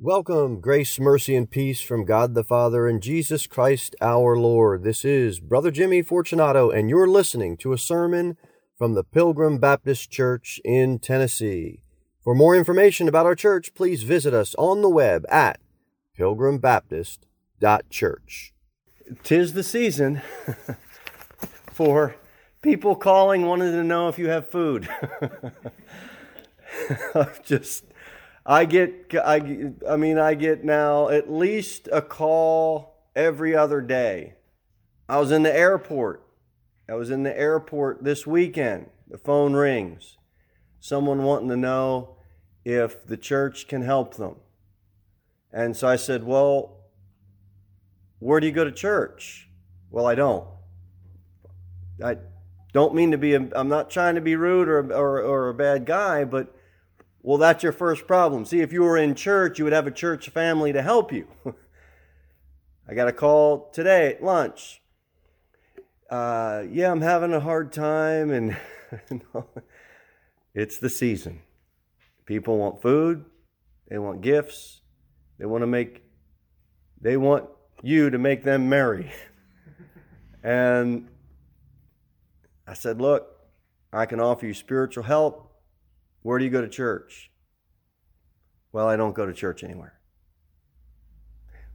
Welcome, grace, mercy, and peace from God the Father and Jesus Christ our Lord. This is Brother Jimmy Fortunato, and you're listening to a sermon from the Pilgrim Baptist Church in Tennessee. For more information about our church, please visit us on the web at pilgrimbaptist.church. Tis the season for people calling, wanting to know if you have food. I've just I get, I, I mean, I get now at least a call every other day. I was in the airport. I was in the airport this weekend. The phone rings. Someone wanting to know if the church can help them. And so I said, Well, where do you go to church? Well, I don't. I don't mean to be, i am not trying to be rude or, or, or a bad guy, but well, that's your first problem. See, if you were in church, you would have a church family to help you. I got a call today at lunch. Uh, yeah, I'm having a hard time, and it's the season. People want food, they want gifts, they want to make, they want you to make them merry. and I said, Look, I can offer you spiritual help. Where do you go to church? Well, I don't go to church anywhere.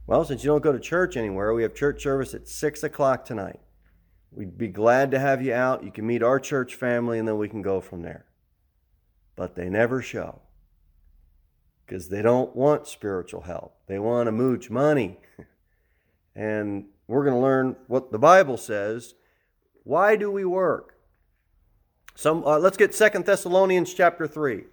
Well, since you don't go to church anywhere, we have church service at 6 o'clock tonight. We'd be glad to have you out. You can meet our church family, and then we can go from there. But they never show because they don't want spiritual help. They want to mooch money. and we're going to learn what the Bible says. Why do we work? Some, uh, let's get Second Thessalonians chapter 3.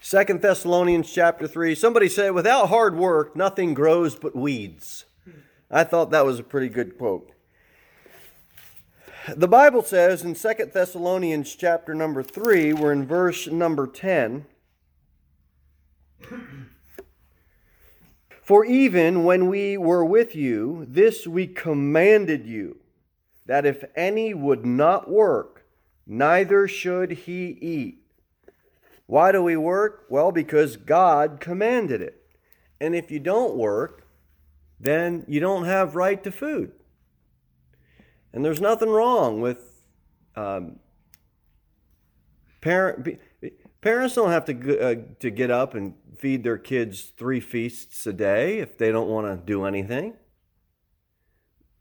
Second Thessalonians chapter 3. Somebody said, without hard work, nothing grows but weeds. I thought that was a pretty good quote. The Bible says in Second Thessalonians chapter number 3, we're in verse number 10. For even when we were with you, this we commanded you that if any would not work, neither should he eat. Why do we work? Well, because God commanded it. And if you don't work, then you don't have right to food. And there's nothing wrong with um, parent. Parents don't have to uh, to get up and feed their kids three feasts a day if they don't want to do anything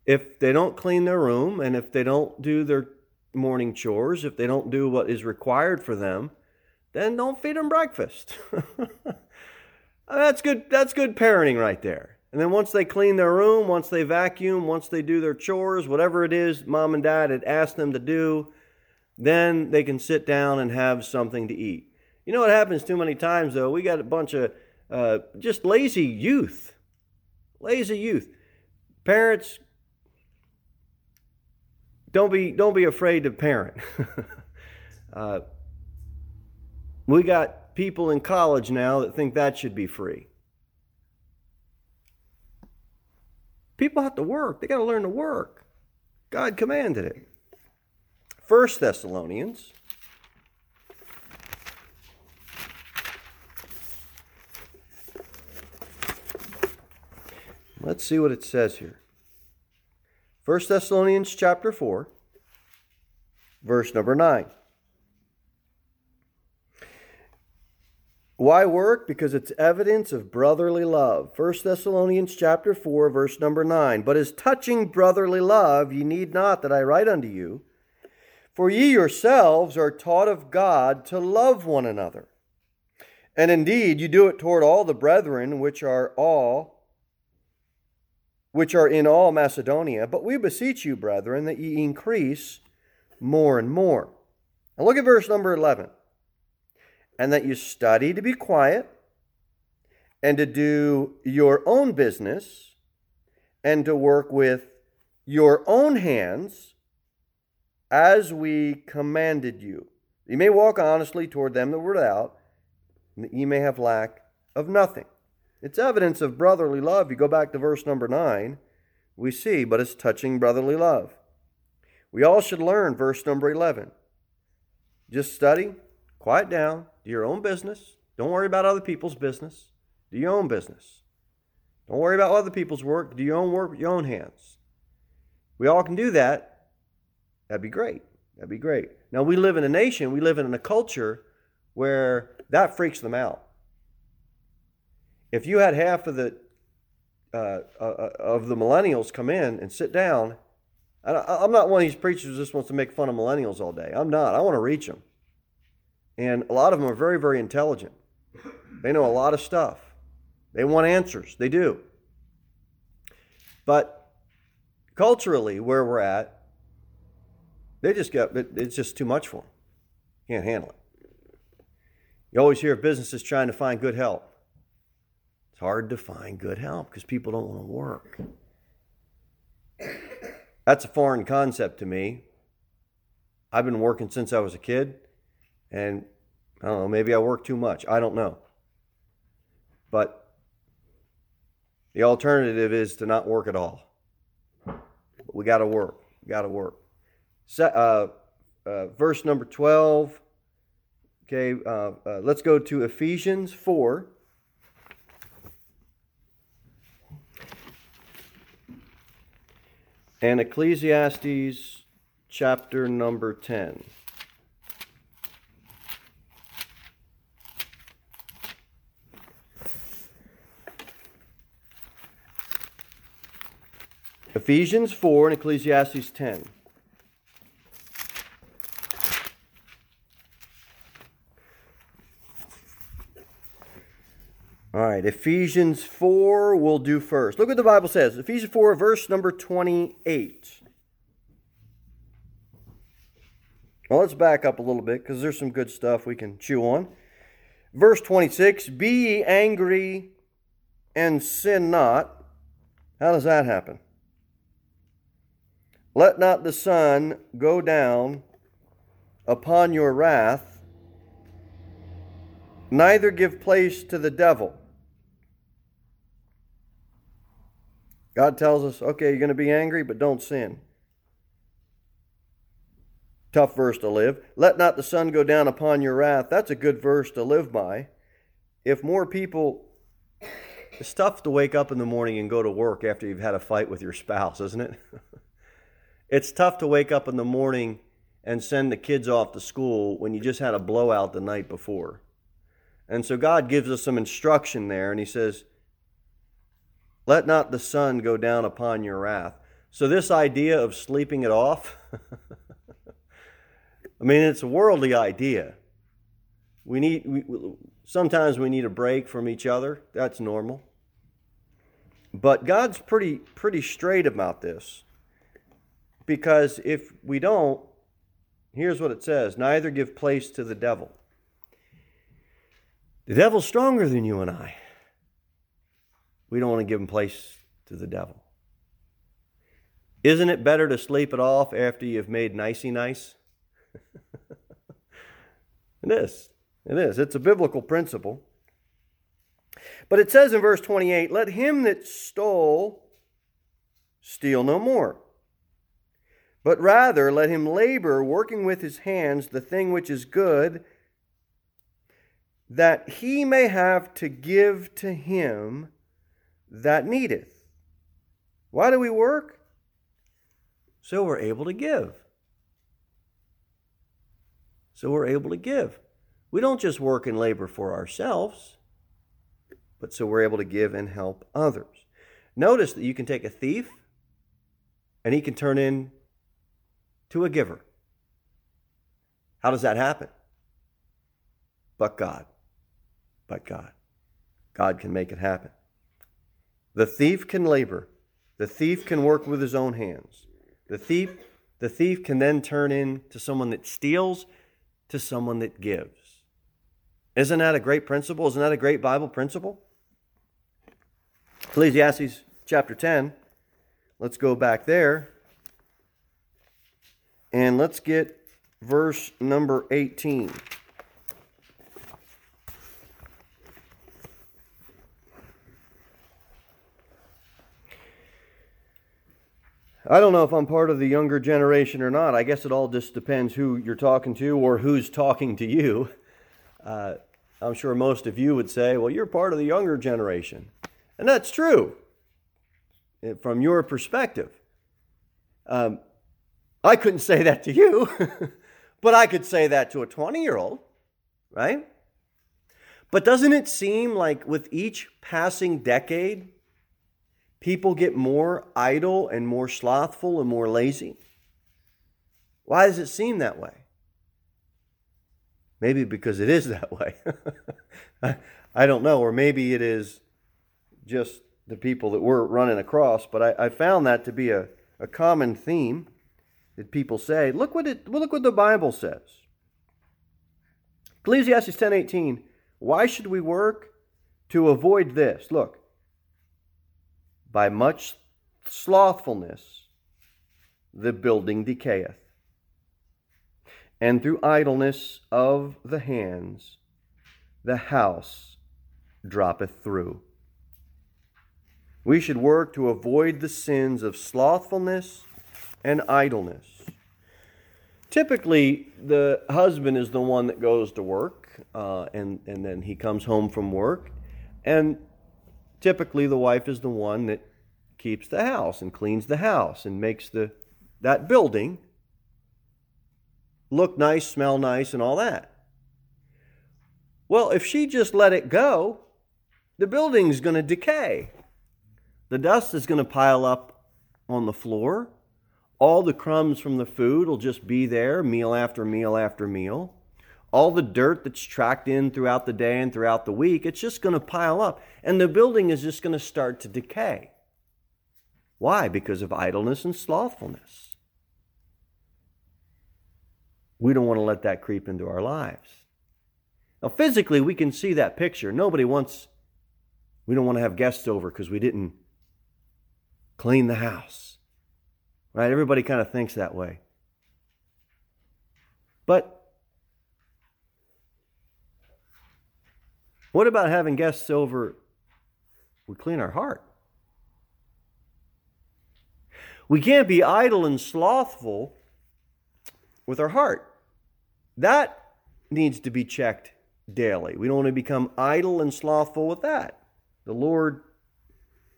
if they don't clean their room and if they don't do their morning chores, if they don't do what is required for them, then don't feed them breakfast. that's good that's good parenting right there. And then once they clean their room, once they vacuum, once they do their chores, whatever it is mom and dad had asked them to do, then they can sit down and have something to eat. You know what happens too many times though? We got a bunch of uh, just lazy youth. Lazy youth. Parents don't be don't be afraid to parent. uh, we got people in college now that think that should be free. People have to work. They got to learn to work. God commanded it. First Thessalonians. Let's see what it says here. 1 Thessalonians chapter 4, verse number 9. Why work? Because it's evidence of brotherly love. 1 Thessalonians chapter 4, verse number 9. But as touching brotherly love, ye need not that I write unto you, for ye yourselves are taught of God to love one another. And indeed, you do it toward all the brethren which are all which are in all Macedonia. But we beseech you, brethren, that ye increase more and more. Now look at verse number 11. And that you study to be quiet, and to do your own business, and to work with your own hands, as we commanded you. You may walk honestly toward them that were without, and that ye may have lack of nothing. It's evidence of brotherly love. You go back to verse number 9, we see, but it's touching brotherly love. We all should learn verse number 11. Just study, quiet down, do your own business, Don't worry about other people's business. Do your own business. Don't worry about other people's work. Do your own work with your own hands. We all can do that. That'd be great. That'd be great. Now, we live in a nation, we live in a culture where that freaks them out. If you had half of the uh, uh, uh of the millennials come in and sit down, I, am not one of these preachers who just wants to make fun of millennials all day. I'm not. I want to reach them, and a lot of them are very, very intelligent. They know a lot of stuff. They want answers. They do. But culturally, where we're at, they just got it's just too much for them. Can't handle it. You always hear of businesses trying to find good help. It's hard to find good help because people don't want to work. That's a foreign concept to me. I've been working since I was a kid, and I don't know, maybe I work too much. I don't know. But the alternative is to not work at all. We got to work. We got to work. Uh, uh, verse number 12. Okay, uh, uh, let's go to Ephesians 4. And Ecclesiastes chapter number 10. Ephesians 4 and Ecclesiastes 10. All right, Ephesians 4 we'll do first. Look what the Bible says. Ephesians 4, verse number 28. Well, let's back up a little bit because there's some good stuff we can chew on. Verse 26 Be ye angry and sin not. How does that happen? Let not the sun go down upon your wrath, neither give place to the devil. God tells us, okay, you're going to be angry, but don't sin. Tough verse to live. Let not the sun go down upon your wrath. That's a good verse to live by. If more people. It's tough to wake up in the morning and go to work after you've had a fight with your spouse, isn't it? It's tough to wake up in the morning and send the kids off to school when you just had a blowout the night before. And so God gives us some instruction there, and He says, Let not the sun go down upon your wrath. So, this idea of sleeping it off, I mean, it's a worldly idea. We need, we, sometimes we need a break from each other. That's normal. But God's pretty, pretty straight about this. Because if we don't, here's what it says neither give place to the devil. The devil's stronger than you and I. We don't want to give him place to the devil. Isn't it better to sleep it off after you've made nicey nice? it is. It is. It's a biblical principle. But it says in verse 28 let him that stole steal no more but rather let him labor, working with his hands the thing which is good, that he may have to give to him that needeth. Why do we work? So we're able to give. So we're able to give. We don't just work and labor for ourselves, but so we're able to give and help others. Notice that you can take a thief and he can turn in to a giver. How does that happen? But God. But God. God can make it happen. The thief can labor. The thief can work with his own hands. The thief, the thief can then turn into someone that steals to someone that gives. Isn't that a great principle? Isn't that a great Bible principle? Ecclesiastes chapter 10. Let's go back there. And let's get verse number 18. I don't know if I'm part of the younger generation or not. I guess it all just depends who you're talking to or who's talking to you. Uh, I'm sure most of you would say, well, you're part of the younger generation. And that's true eh, from your perspective. Um, I couldn't say that to you, but I could say that to a 20 year old, right? But doesn't it seem like with each passing decade, people get more idle and more slothful and more lazy? Why does it seem that way? Maybe because it is that way. I, don't know. Or maybe it is just the people that we're running across. But I, I found that to be a, a common theme that people say. Look what it well, look what the Bible says. Ecclesiastes 10:18. Why should we work? To avoid this. Look. By much slothfulness the building decayeth and through idleness of the hands the house droppeth through. We should work to avoid the sins of slothfulness and idleness. Typically, the husband is the one that goes to work, uh, and, and then he comes home from work. And typically, the wife is the one that keeps the house and cleans the house and makes the, that building look nice, smell nice, and all that. Well, if she just let it go, the building's going to decay. The dust is going to pile up on the floor. All the crumbs from the food will just be there meal after meal after meal. All the dirt that's tracked in throughout the day and throughout the week, it's just going to pile up. And the building is just going to start to decay. Why? Because of idleness and slothfulness. We don't want to let that creep into our lives. Now, physically, we can see that picture. Nobody wants, we don't want to have guests over because we didn't clean the house. Right? Everybody kind of thinks that way. But what about having guests over? We clean our heart. We can't be idle and slothful with our heart. That needs to be checked daily. We don't want to become idle and slothful with that. The Lord,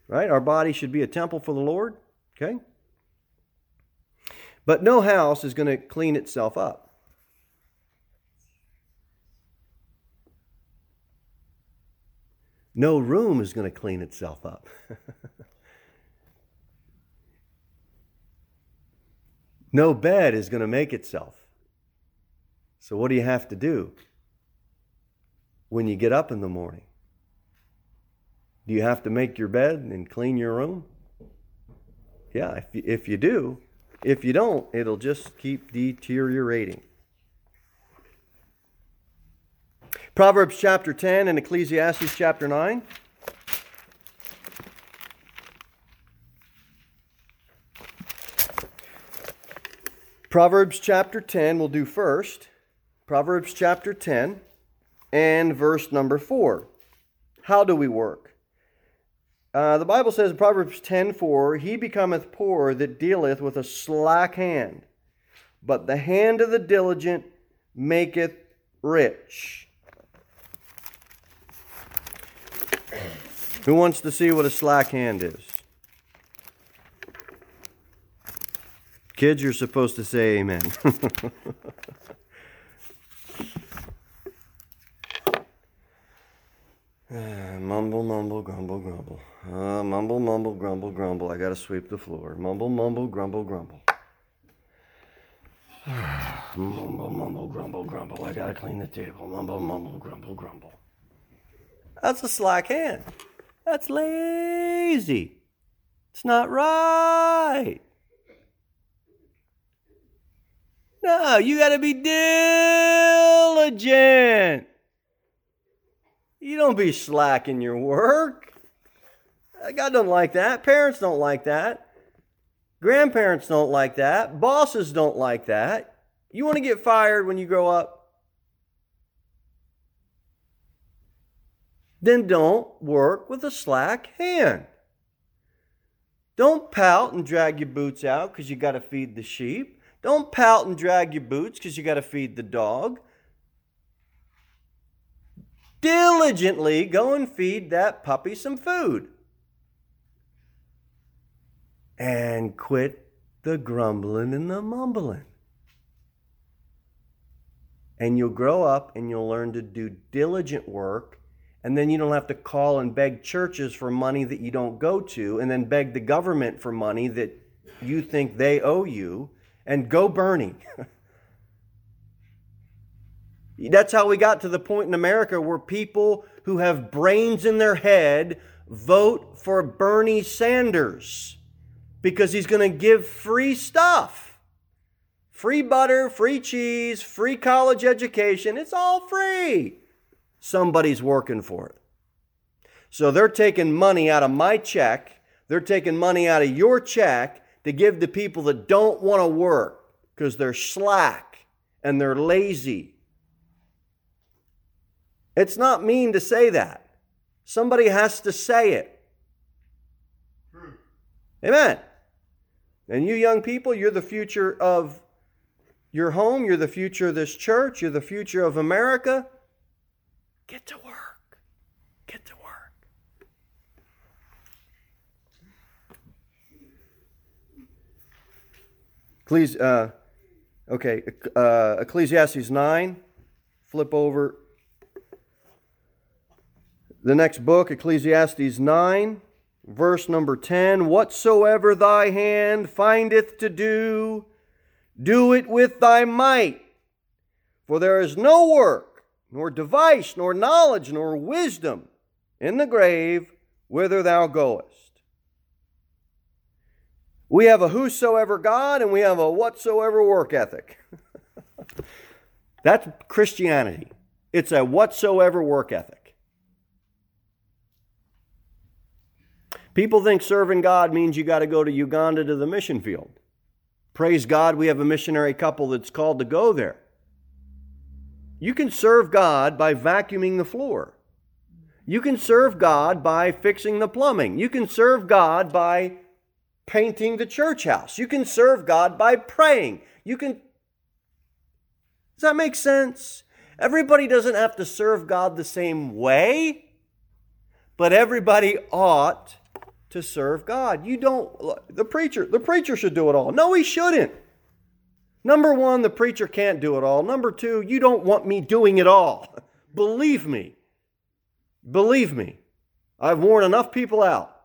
right? Our body should be a temple for the Lord, okay? But no house is going to clean itself up. No room is going to clean itself up. No bed is going to make itself. So, what do you have to do when you get up in the morning? Do you have to make your bed and clean your room? Yeah, if you, if you do. If you don't, it'll just keep deteriorating. Proverbs chapter 10 and Ecclesiastes chapter 9. Proverbs chapter 10, we'll do first. Proverbs chapter 10 and verse number 4. How do we work? Uh, the Bible says in Proverbs 10 4, He becometh poor that dealeth with a slack hand, but the hand of the diligent maketh rich. Who wants to see what a slack hand is? Kids, you're supposed to say amen. mumble, mumble, grumble, grumble. Uh, mumble, mumble, grumble, grumble. I gotta sweep the floor. Mumble, mumble, grumble, grumble. mumble, mumble, grumble, grumble. I gotta clean the table. Mumble, mumble, grumble, grumble. That's a slack hand. That's lazy. It's not right. No, you got to be diligent. You don't be slack in your work. Uh, God don't like that. Parents don't like that. Grandparents don't like that. Bosses don't like that. You want to get fired when you grow up? Then don't work with a slack hand. Don't pout and drag your boots out because you got to feed the sheep. Don't pout and drag your boots because you got to feed the dog. diligently go and feed that puppy some food. And quit the grumbling and the mumbling. And you'll grow up and you'll learn to do diligent work. And then you don't have to call and beg churches for money that you don't go to, and then beg the government for money that you think they owe you, and go burning. That's how we got to the point in America where people who have brains in their head vote for Bernie Sanders because he's going to give free stuff. Free butter, free cheese, free college education. It's all free. Somebody's working for it. So they're taking money out of my check, they're taking money out of your check to give to people that don't want to work because they're slack and they're lazy it's not mean to say that. Somebody has to say it. Amen. And you young people, you're the future of your home, you're the future of this church, you're the future of America. Get to work. Get to work. Ecclesi- uh, okay, uh, Ecclesiastes 9, flip over the next book, Ecclesiastes 9, verse number 10 Whatsoever thy hand findeth to do, do it with thy might. For there is no work, nor device, nor knowledge, nor wisdom in the grave whither thou goest. We have a whosoever God and we have a whatsoever work ethic. That's Christianity. It's a whatsoever work ethic. People think serving God means you got to go to Uganda to the mission field. Praise God, we have a missionary couple that's called to go there. You can serve God by vacuuming the floor. You can serve God by fixing the plumbing. You can serve God by painting the church house. You can serve God by praying. You can. Does that make sense? Everybody doesn't have to serve God the same way, but everybody ought to serve God. You don't the preacher, the preacher should do it all. No, he shouldn't. Number 1, the preacher can't do it all. Number 2, you don't want me doing it all. Believe me. Believe me. I've worn enough people out.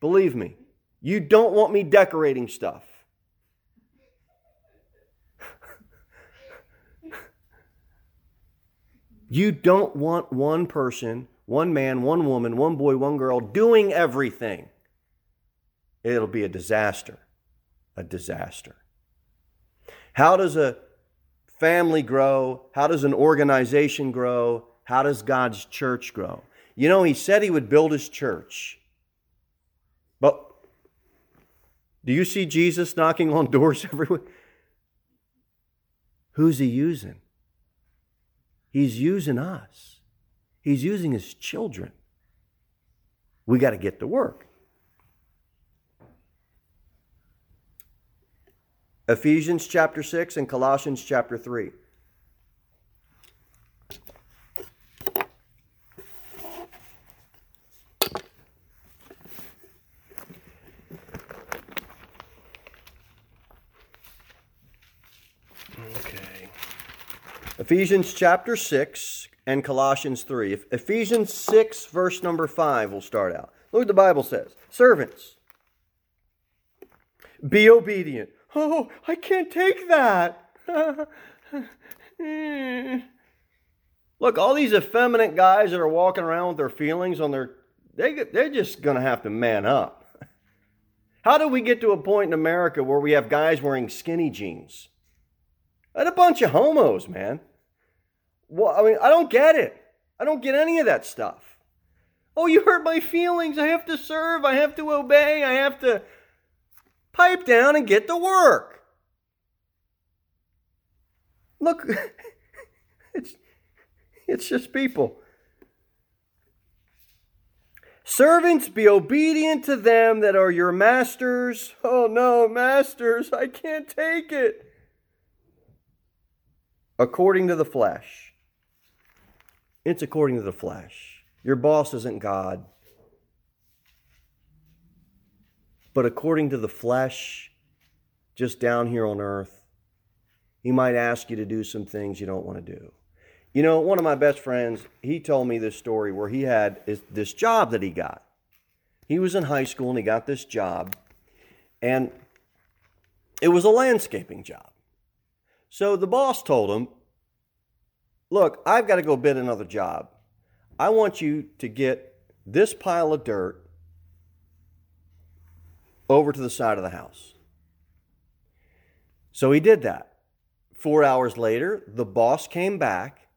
Believe me. You don't want me decorating stuff. you don't want one person one man, one woman, one boy, one girl doing everything, it'll be a disaster. A disaster. How does a family grow? How does an organization grow? How does God's church grow? You know, He said He would build His church. But do you see Jesus knocking on doors everywhere? Who's He using? He's using us. He's using his children. We got to get to work. Ephesians chapter 6 and Colossians chapter 3. Okay. Ephesians chapter 6, and Colossians 3. Ephesians 6, verse number 5, will start out. Look what the Bible says Servants, be obedient. Oh, I can't take that. Look, all these effeminate guys that are walking around with their feelings on their, they, they're just going to have to man up. How do we get to a point in America where we have guys wearing skinny jeans? And a bunch of homos, man. Well, I mean, I don't get it. I don't get any of that stuff. Oh, you hurt my feelings. I have to serve. I have to obey. I have to pipe down and get to work. Look, it's, it's just people. Servants, be obedient to them that are your masters. Oh no, masters, I can't take it. According to the flesh It's according to the flesh. Your boss isn't God. But according to the flesh, just down here on earth, he might ask you to do some things you don't want to do. You know, one of my best friends, he told me this story where he had this job that he got. He was in high school and he got this job, and it was a landscaping job. So the boss told him, Look, I've got to go bid another job. I want you to get this pile of dirt over to the side of the house. So he did that. Four hours later, the boss came back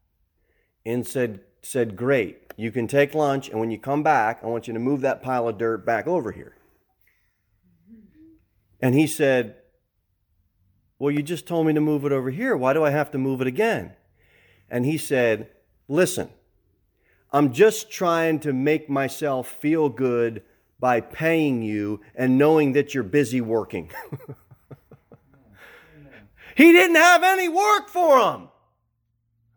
and said, said, Great, you can take lunch, and when you come back, I want you to move that pile of dirt back over here. And he said, Well, you just told me to move it over here. Why do I have to move it again? And he said, Listen, I'm just trying to make myself feel good by paying you and knowing that you're busy working. he didn't have any work for him.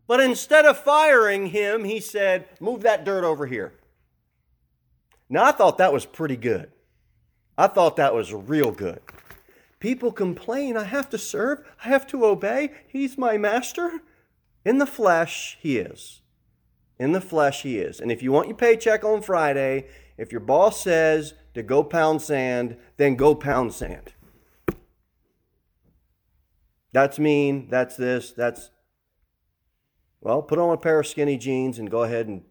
But instead of firing him, he said, Move that dirt over here. Now, I thought that was pretty good. I thought that was real good. People complain, I have to serve, I have to obey. He's my master. In the flesh, he is. In the flesh, he is. And if you want your paycheck on Friday, if your boss says to go pound sand, then go pound sand. That's mean, that's this, that's well, put on a pair of skinny jeans and go ahead and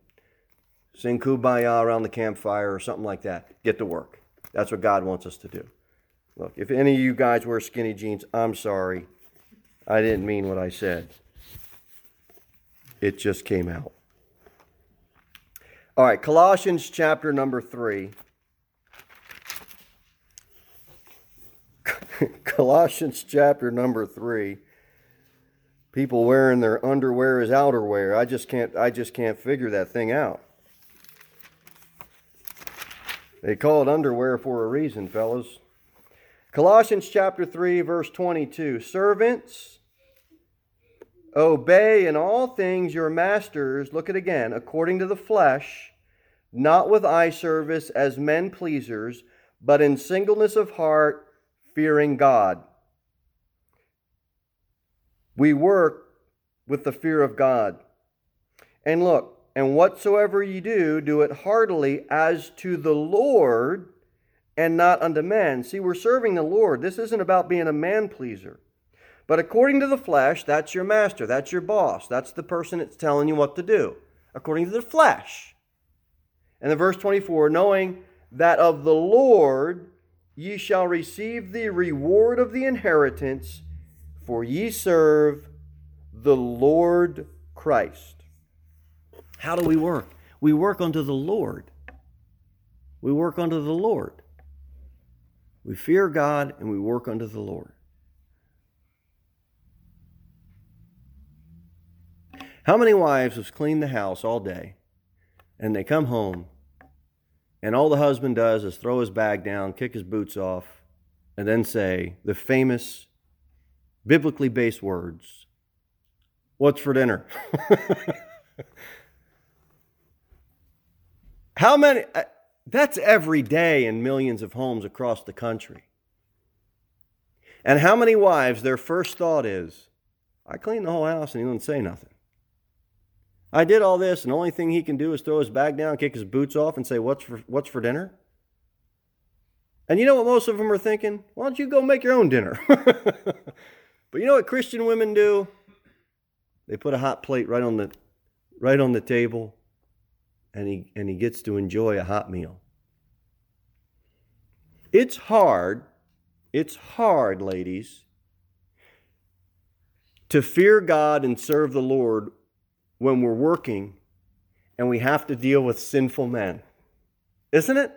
sing kumbaya around the campfire or something like that. Get to work. That's what God wants us to do. Look, if any of you guys wear skinny jeans, I'm sorry. I didn't mean what I said. It just came out. All right, Colossians chapter number 3. Colossians chapter number 3 people wearing their underwear as outerwear. I just can't I just can't figure that thing out. They call it underwear for a reason, fellas. Colossians chapter 3 verse 22. Servants obey in all things your masters, look at again, according to the flesh, not with eye service as men pleasers, but in singleness of heart, fearing God. We work with the fear of God. And look, and whatsoever ye do, do it heartily as to the Lord and not unto men. See, we're serving the Lord. This isn't about being a man pleaser. But according to the flesh, that's your master, that's your boss, that's the person that's telling you what to do. According to the flesh. And then verse 24, knowing that of the Lord ye shall receive the reward of the inheritance for ye serve the Lord Christ. How do we work? We work unto the Lord. We work unto the Lord. We fear God and we work unto the Lord. How many wives have cleaned the house all day and they come home and all the husband does is throw his bag down, kick his boots off, and then say the famous biblically based words. What's for dinner? How many? That's every day in millions of homes across the country. And how many wives, their first thought is, I cleaned the whole house and he didn't say nothing. I did all this, and the only thing he can do is throw his bag down, kick his boots off, and say, What's for, what's for dinner? And you know what most of them are thinking? Why don't you go make your own dinner? But you know what Christian women do? They put a hot plate right on the right on the table and he and he gets to enjoy a hot meal. It's hard. It's hard, ladies, to fear God and serve the Lord when we're working and we have to deal with sinful men. Isn't it?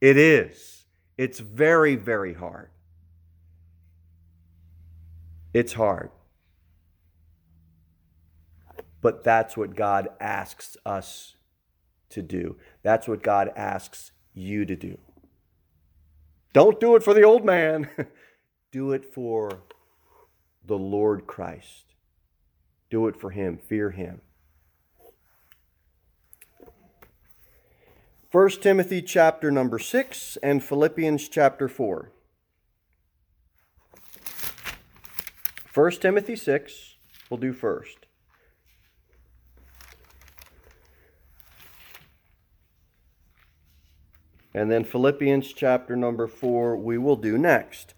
It is. It's very, very hard. It's hard. But that's what God asks us to do. That's what God asks you to do. Don't do it for the old man, do it for the Lord Christ. Do it for Him. Fear Him. 1 Timothy chapter number 6 and Philippians chapter 4. 1 Timothy 6, we'll do first. And then Philippians chapter number 4, we will do next.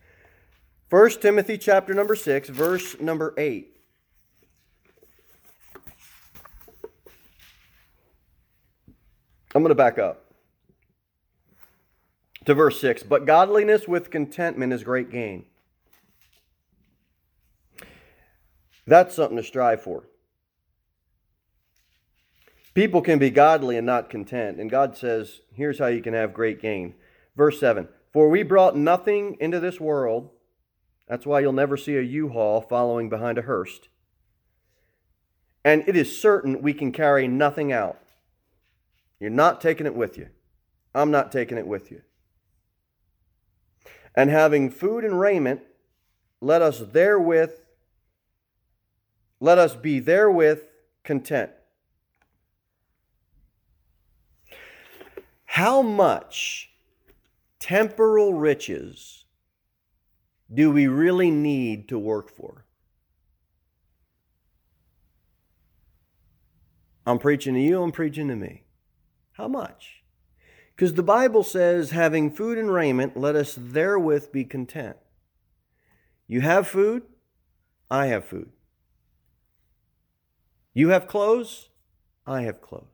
1 Timothy chapter number 6, verse number 8. I'm going to back up to verse 6. But godliness with contentment is great gain. That's something to strive for. People can be godly and not content. And God says, here's how you can have great gain. Verse 7 For we brought nothing into this world. That's why you'll never see a U Haul following behind a hearse. And it is certain we can carry nothing out. You're not taking it with you. I'm not taking it with you and having food and raiment, let us therewith let us be therewith content. How much temporal riches do we really need to work for? I'm preaching to you, I'm preaching to me. How much? Because the Bible says, having food and raiment, let us therewith be content. You have food, I have food. You have clothes, I have clothes.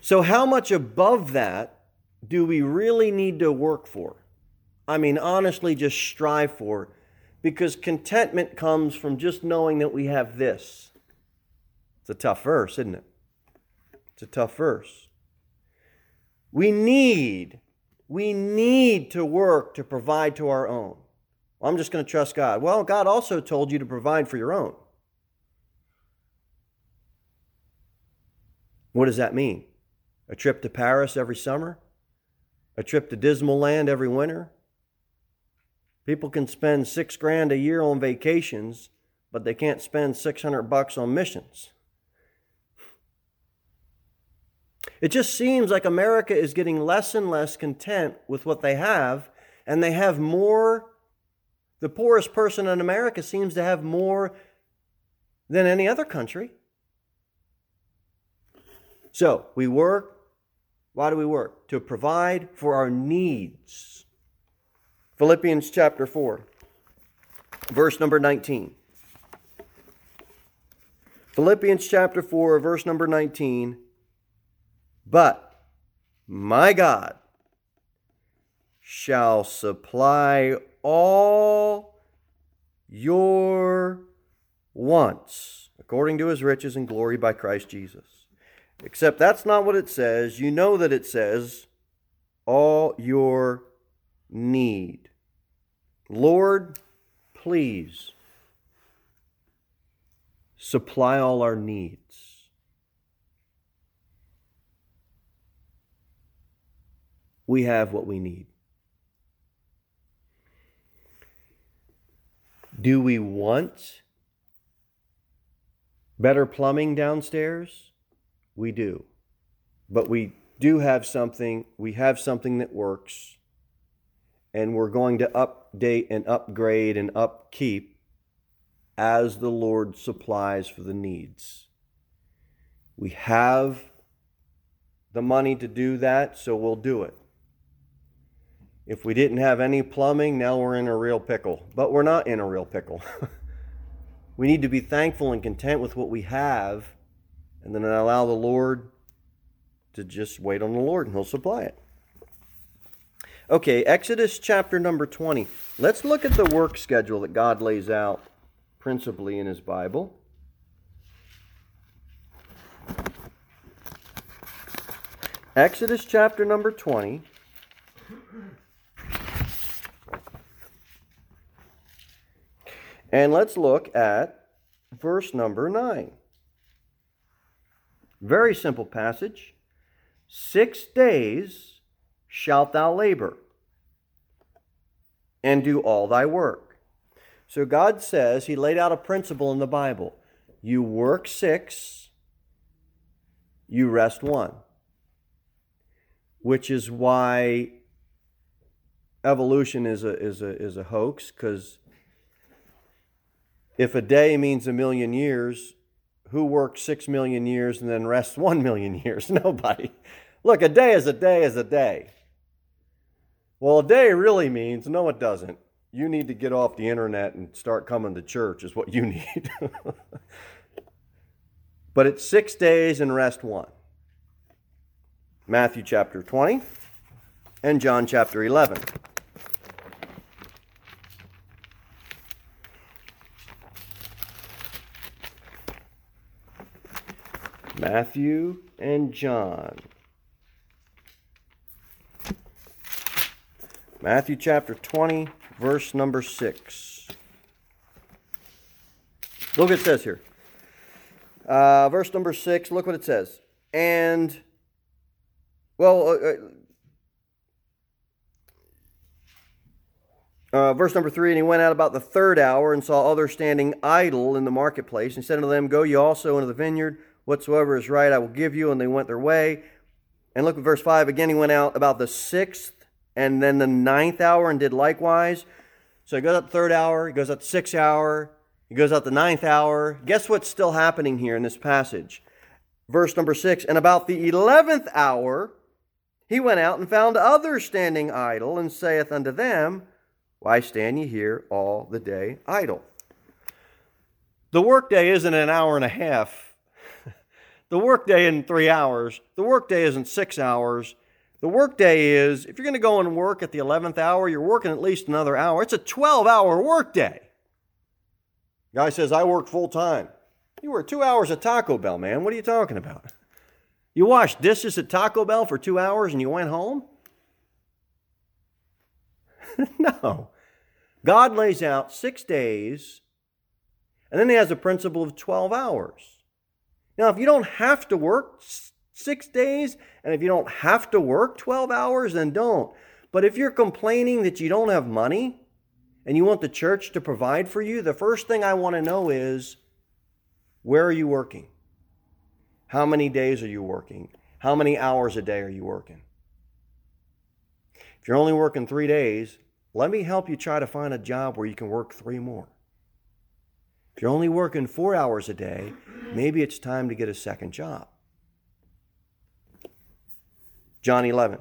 So, how much above that do we really need to work for? I mean, honestly, just strive for. Because contentment comes from just knowing that we have this. It's a tough verse, isn't it? It's a tough verse. We need, we need to work to provide to our own. Well, I'm just going to trust God. Well, God also told you to provide for your own. What does that mean? A trip to Paris every summer? A trip to Dismal Land every winter? People can spend six grand a year on vacations, but they can't spend 600 bucks on missions. It just seems like America is getting less and less content with what they have, and they have more. The poorest person in America seems to have more than any other country. So we work. Why do we work? To provide for our needs. Philippians chapter 4, verse number 19. Philippians chapter 4, verse number 19. But my God shall supply all your wants according to his riches and glory by Christ Jesus. Except that's not what it says. You know that it says all your need. Lord, please supply all our needs. We have what we need. Do we want better plumbing downstairs? We do. But we do have something, we have something that works, and we're going to update and upgrade and upkeep as the Lord supplies for the needs. We have the money to do that, so we'll do it. If we didn't have any plumbing, now we're in a real pickle. But we're not in a real pickle. we need to be thankful and content with what we have and then allow the Lord to just wait on the Lord and He'll supply it. Okay, Exodus chapter number 20. Let's look at the work schedule that God lays out principally in His Bible. Exodus chapter number 20. And let's look at verse number 9. Very simple passage. Six days shalt thou labor and do all thy work. So God says, He laid out a principle in the Bible. You work six, you rest one. Which is why evolution is a is a is a hoax because if a day means a million years, who works six million years and then rests one million years? Nobody. Look, a day is a day is a day. Well, a day really means no, it doesn't. You need to get off the internet and start coming to church, is what you need. but it's six days and rest one. Matthew chapter 20 and John chapter 11. Matthew and John. Matthew chapter 20, verse number 6. Look what it says here. Uh, verse number 6, look what it says. And, well, uh, uh, uh verse number three, and he went out about the third hour and saw others standing idle in the marketplace, and said unto them, Go ye also into the vineyard, whatsoever is right I will give you. And they went their way. And look at verse 5. Again, he went out about the sixth and then the ninth hour and did likewise. So he goes out the third hour, he goes out the sixth hour, he goes out the ninth hour. Guess what's still happening here in this passage? Verse number six. And about the eleventh hour, he went out and found others standing idle, and saith unto them, Why stand ye here all the day idle? The workday isn't an hour and a half. The workday isn't three hours. The workday isn't six hours. The workday is, if you're going to go and work at the 11th hour, you're working at least another hour. It's a 12 hour workday. Guy says, I work full time. You work two hours at Taco Bell, man. What are you talking about? You washed dishes at Taco Bell for two hours and you went home? no. God lays out six days, and then He has a principle of 12 hours. Now, if you don't have to work six days. And if you don't have to work 12 hours, then don't. But if you're complaining that you don't have money and you want the church to provide for you, the first thing I want to know is where are you working? How many days are you working? How many hours a day are you working? If you're only working three days, let me help you try to find a job where you can work three more. If you're only working four hours a day, maybe it's time to get a second job. John 11.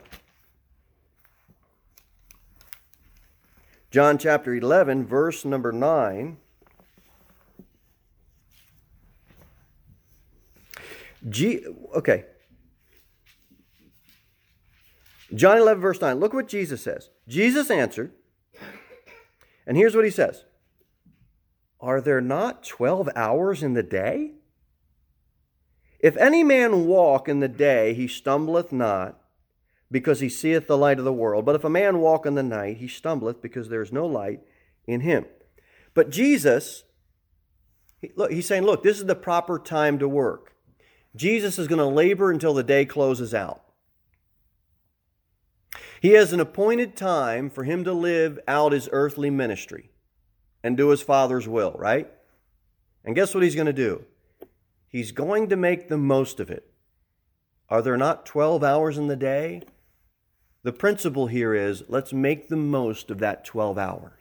John chapter 11, verse number 9. G, okay. John 11, verse 9. Look what Jesus says. Jesus answered, and here's what he says Are there not 12 hours in the day? If any man walk in the day, he stumbleth not because he seeth the light of the world. But if a man walk in the night, he stumbleth because there is no light in him. But Jesus, look, he's saying, look, this is the proper time to work. Jesus is going to labor until the day closes out. He has an appointed time for him to live out his earthly ministry and do his Father's will, right? And guess what he's going to do? He's going to make the most of it. Are there not 12 hours in the day? The principle here is let's make the most of that 12 hours.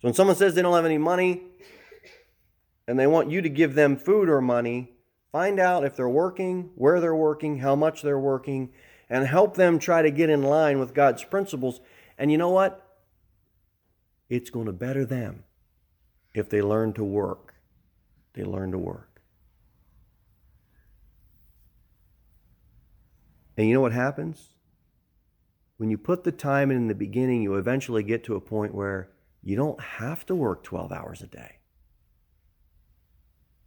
So when someone says they don't have any money and they want you to give them food or money, find out if they're working, where they're working, how much they're working, and help them try to get in line with God's principles. And you know what? It's going to better them if they learn to work. They learn to work. And you know what happens? When you put the time in, in the beginning, you eventually get to a point where you don't have to work 12 hours a day.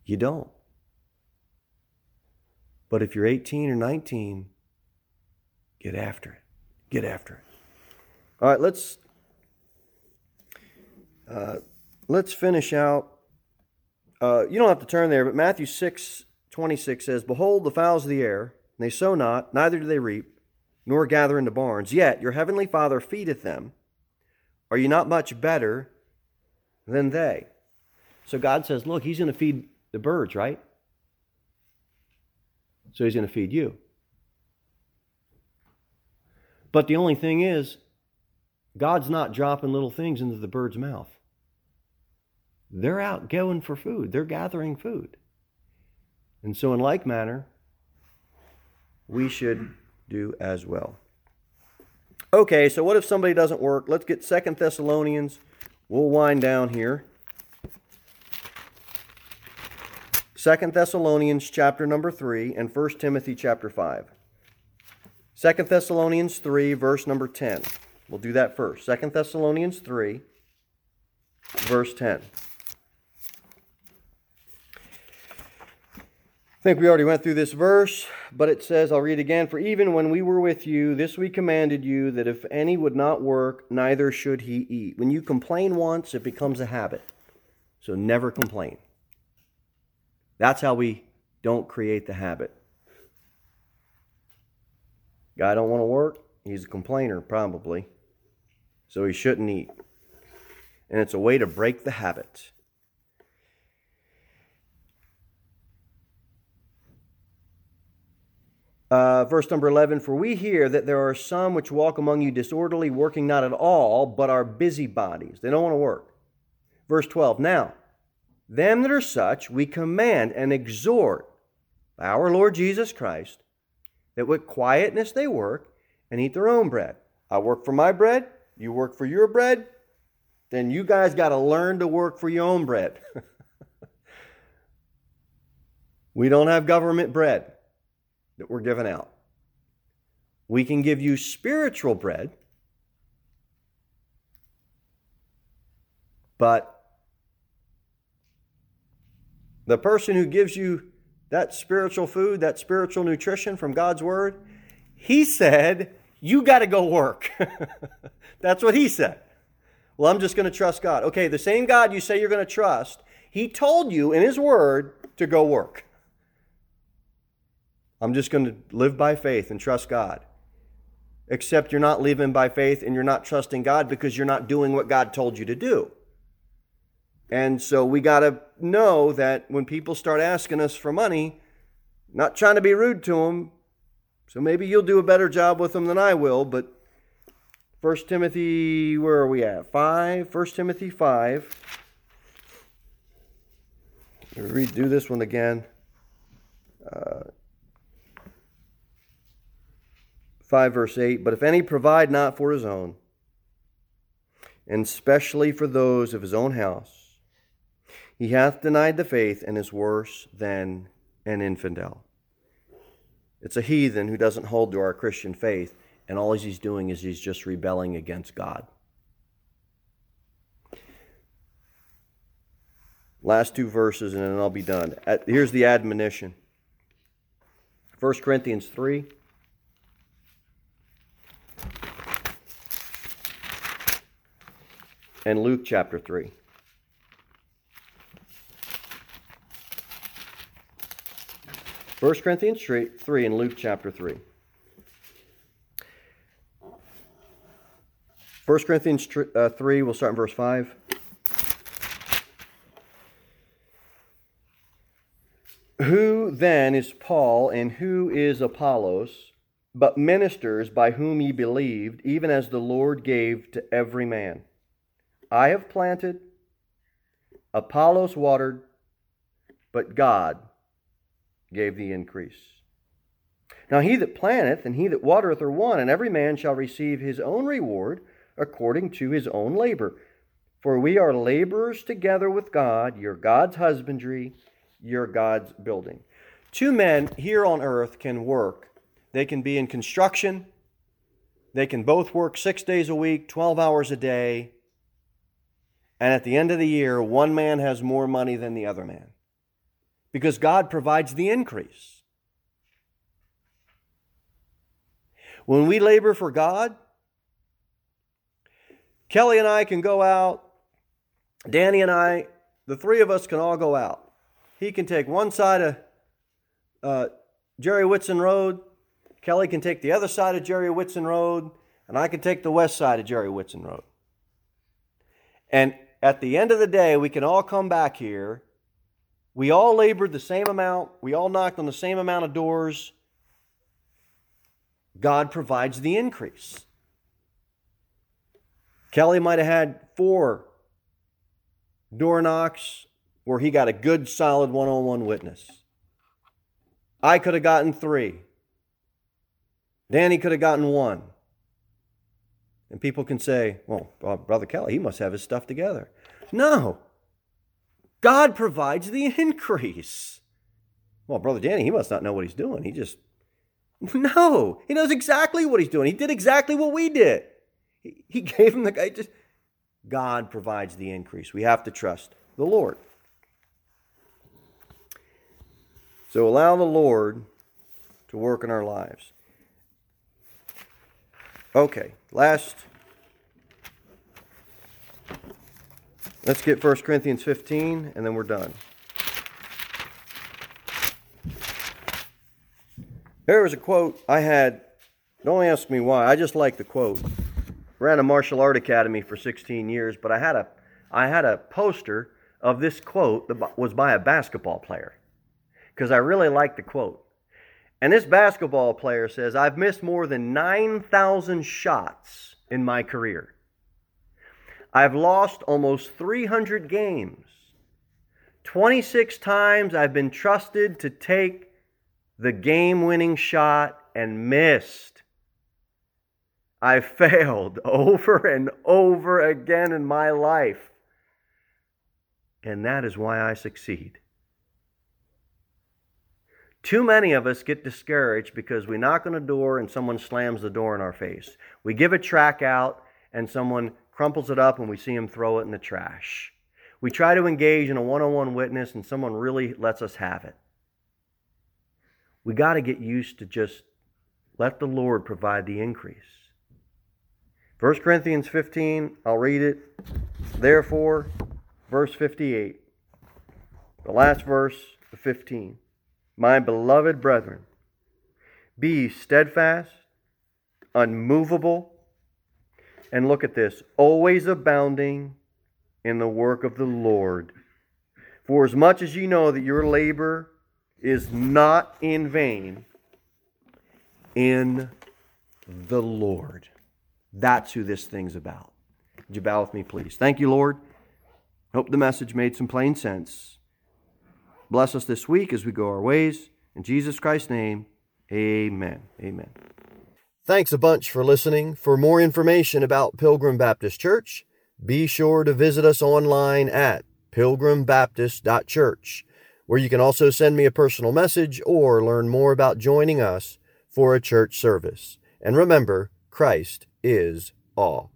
You don't. But if you're 18 or 19, get after it. Get after it. All right, let's uh, let's finish out. Uh, you don't have to turn there, but Matthew 6 26 says, Behold, the fowls of the air, they sow not, neither do they reap, nor gather into barns. Yet your heavenly Father feedeth them. Are you not much better than they? So God says, Look, He's going to feed the birds, right? So he's going to feed you. But the only thing is, God's not dropping little things into the bird's mouth. They're out going for food, they're gathering food. And so, in like manner, we should do as well. Okay, so what if somebody doesn't work? Let's get Second Thessalonians. We'll wind down here. Second Thessalonians chapter number 3 and First Timothy chapter 5. Second Thessalonians 3 verse number 10. We'll do that first. Second Thessalonians 3 verse 10. Think we already went through this verse, but it says, I'll read again, For even when we were with you, this we commanded you, that if any would not work, neither should he eat. When you complain once, it becomes a habit. So never complain. That's how we don't create the habit. Guy don't want to work, he's a complainer, probably. So he shouldn't eat. And it's a way to break the habit. Uh, verse number 11 For we hear that there are some which walk among you disorderly, working not at all, but are busybodies. They don't want to work. Verse 12 Now, them that are such we command and exhort by our Lord Jesus Christ that with quietness they work and eat their own bread. I work for my bread, you work for your bread, then you guys got to learn to work for your own bread. we don't have government bread that we're giving out. We can give you spiritual bread, but the person who gives you that spiritual food, that spiritual nutrition from God's Word, he said, You got to go work. That's what he said. Well, I'm just going to trust God. Okay, the same God you say you're going to trust, he told you in his Word to go work. I'm just going to live by faith and trust God. Except you're not living by faith and you're not trusting God because you're not doing what God told you to do. And so we got to know that when people start asking us for money, not trying to be rude to them, so maybe you'll do a better job with them than I will, but 1 Timothy, where are we at? 5, 1 Timothy 5. Read, do this one again. 5 verse 8 But if any provide not for his own, and specially for those of his own house, he hath denied the faith and is worse than an infidel. It's a heathen who doesn't hold to our Christian faith, and all he's doing is he's just rebelling against God. Last two verses, and then I'll be done. Here's the admonition 1 Corinthians 3. And Luke chapter 3. First Corinthians 3 and Luke chapter 3. 1 Corinthians uh, 3, we'll start in verse 5. Who then is Paul and who is Apollos, but ministers by whom ye believed, even as the Lord gave to every man? I have planted, Apollos watered, but God gave the increase. Now he that planteth and he that watereth are one, and every man shall receive his own reward according to his own labor. For we are laborers together with God, your God's husbandry, your God's building. Two men here on earth can work. They can be in construction. They can both work six days a week, 12 hours a day. And at the end of the year, one man has more money than the other man because God provides the increase. When we labor for God, Kelly and I can go out, Danny and I, the three of us can all go out. He can take one side of uh, Jerry Whitson Road, Kelly can take the other side of Jerry Whitson Road, and I can take the west side of Jerry Whitson Road. And at the end of the day, we can all come back here We all labored the same amount. We all knocked on the same amount of doors. God provides the increase. Kelly might have had four door knocks where he got a good, solid one on one witness. I could have gotten three. Danny could have gotten one. And people can say, well, uh, Brother Kelly, he must have his stuff together. No. God provides the increase. Well, Brother Danny, he must not know what he's doing. He just, no, he knows exactly what he's doing. He did exactly what we did. He, he gave him the guy, just, God provides the increase. We have to trust the Lord. So allow the Lord to work in our lives. Okay, last. Let's get 1 Corinthians 15 and then we're done. There was a quote I had. Don't ask me why. I just like the quote. Ran a martial art academy for 16 years, but I had a I had a poster of this quote that was by a basketball player because I really liked the quote. And this basketball player says, I've missed more than 9,000 shots in my career. I've lost almost 300 games. 26 times I've been trusted to take the game winning shot and missed. I failed over and over again in my life. And that is why I succeed. Too many of us get discouraged because we knock on a door and someone slams the door in our face. We give a track out and someone crumples it up and we see them throw it in the trash. We try to engage in a one on one witness and someone really lets us have it. We got to get used to just let the Lord provide the increase. 1 Corinthians 15, I'll read it. Therefore, verse 58, the last verse of 15. My beloved brethren, be steadfast, unmovable, and look at this, always abounding in the work of the Lord. For as much as you know that your labor is not in vain in the Lord. That's who this thing's about. Would you bow with me, please? Thank you, Lord. Hope the message made some plain sense. Bless us this week as we go our ways. In Jesus Christ's name, amen. Amen. Thanks a bunch for listening. For more information about Pilgrim Baptist Church, be sure to visit us online at pilgrimbaptist.church, where you can also send me a personal message or learn more about joining us for a church service. And remember, Christ is all.